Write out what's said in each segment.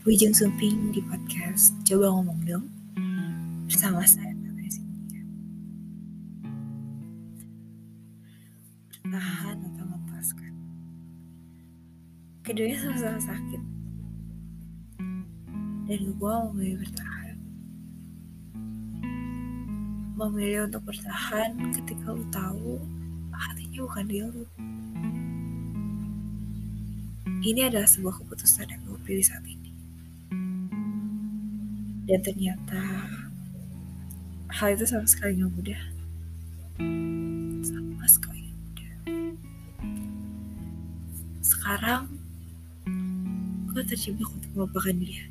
Wijung Sumping di podcast Coba Ngomong Dong bersama saya Tata Sintia. Tahan atau lepaskan. Keduanya sama-sama sakit. Dan gue memilih bertahan. Memilih untuk bertahan ketika lu tahu hatinya bukan dia lu. Ini adalah sebuah keputusan yang gue pilih saat ini dan ternyata hal itu sama sekali nggak mudah. Sama sekali nggak mudah. Sekarang gue terjebak untuk melupakan dia.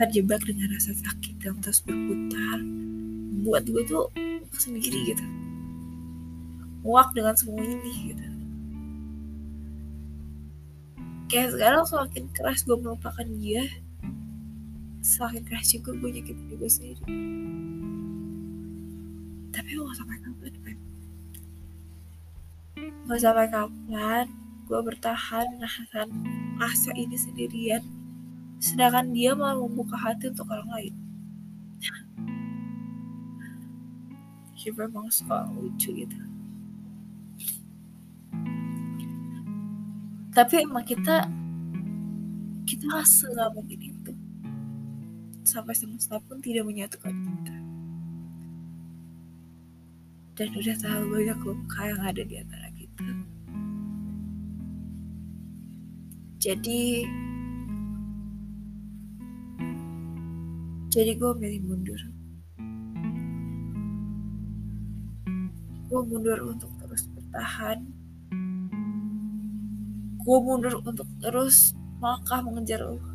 Terjebak dengan rasa sakit yang terus berputar buat gue tuh sendiri gitu. Muak dengan semua ini gitu. Kayak sekarang semakin keras gue melupakan dia semakin keras juga gue nyakitin juga sendiri. Tapi mau sampai kapan kan mau sampai kapan gue bertahan nahan rasa ini sendirian. Sedangkan dia malah membuka hati untuk orang lain. Dia memang suka lucu gitu. Tapi emang kita kita nggak mungkin itu sampai semesta pun tidak menyatukan kita. Dan udah terlalu banyak luka yang ada di antara kita. Jadi, jadi gue milih mundur. Gue mundur untuk terus bertahan. Gue mundur untuk terus melangkah mengejar lo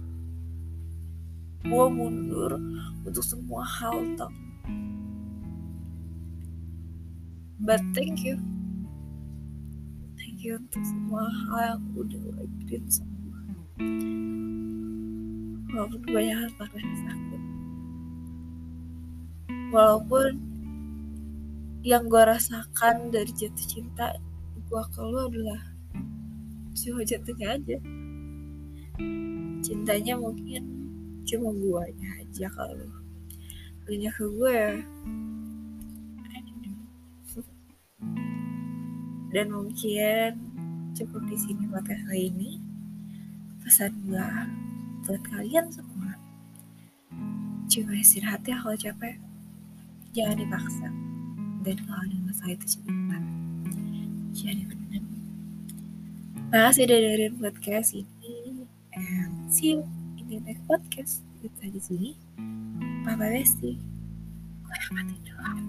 gue mundur untuk semua hal tentang but thank you. Thank you untuk semua hal yang udah lo ikutin semua walaupun banyak hal yang sakit. Walaupun yang gue rasakan dari jatuh cinta gue ke lo adalah cuma jatuhnya aja. Cintanya mungkin cuma guanya aja kalau punya ke gue dan mungkin cukup di sini podcast kali ini. Pesan gue buat kalian semua. Cuma istirahat ya kalau capek. Jangan dipaksa. Dan kalau ada masalah itu cerita jangan dipendam makasih udah dengerin podcast ini. And see you next podcast. Kita di sini. Papa Besti gue mati doang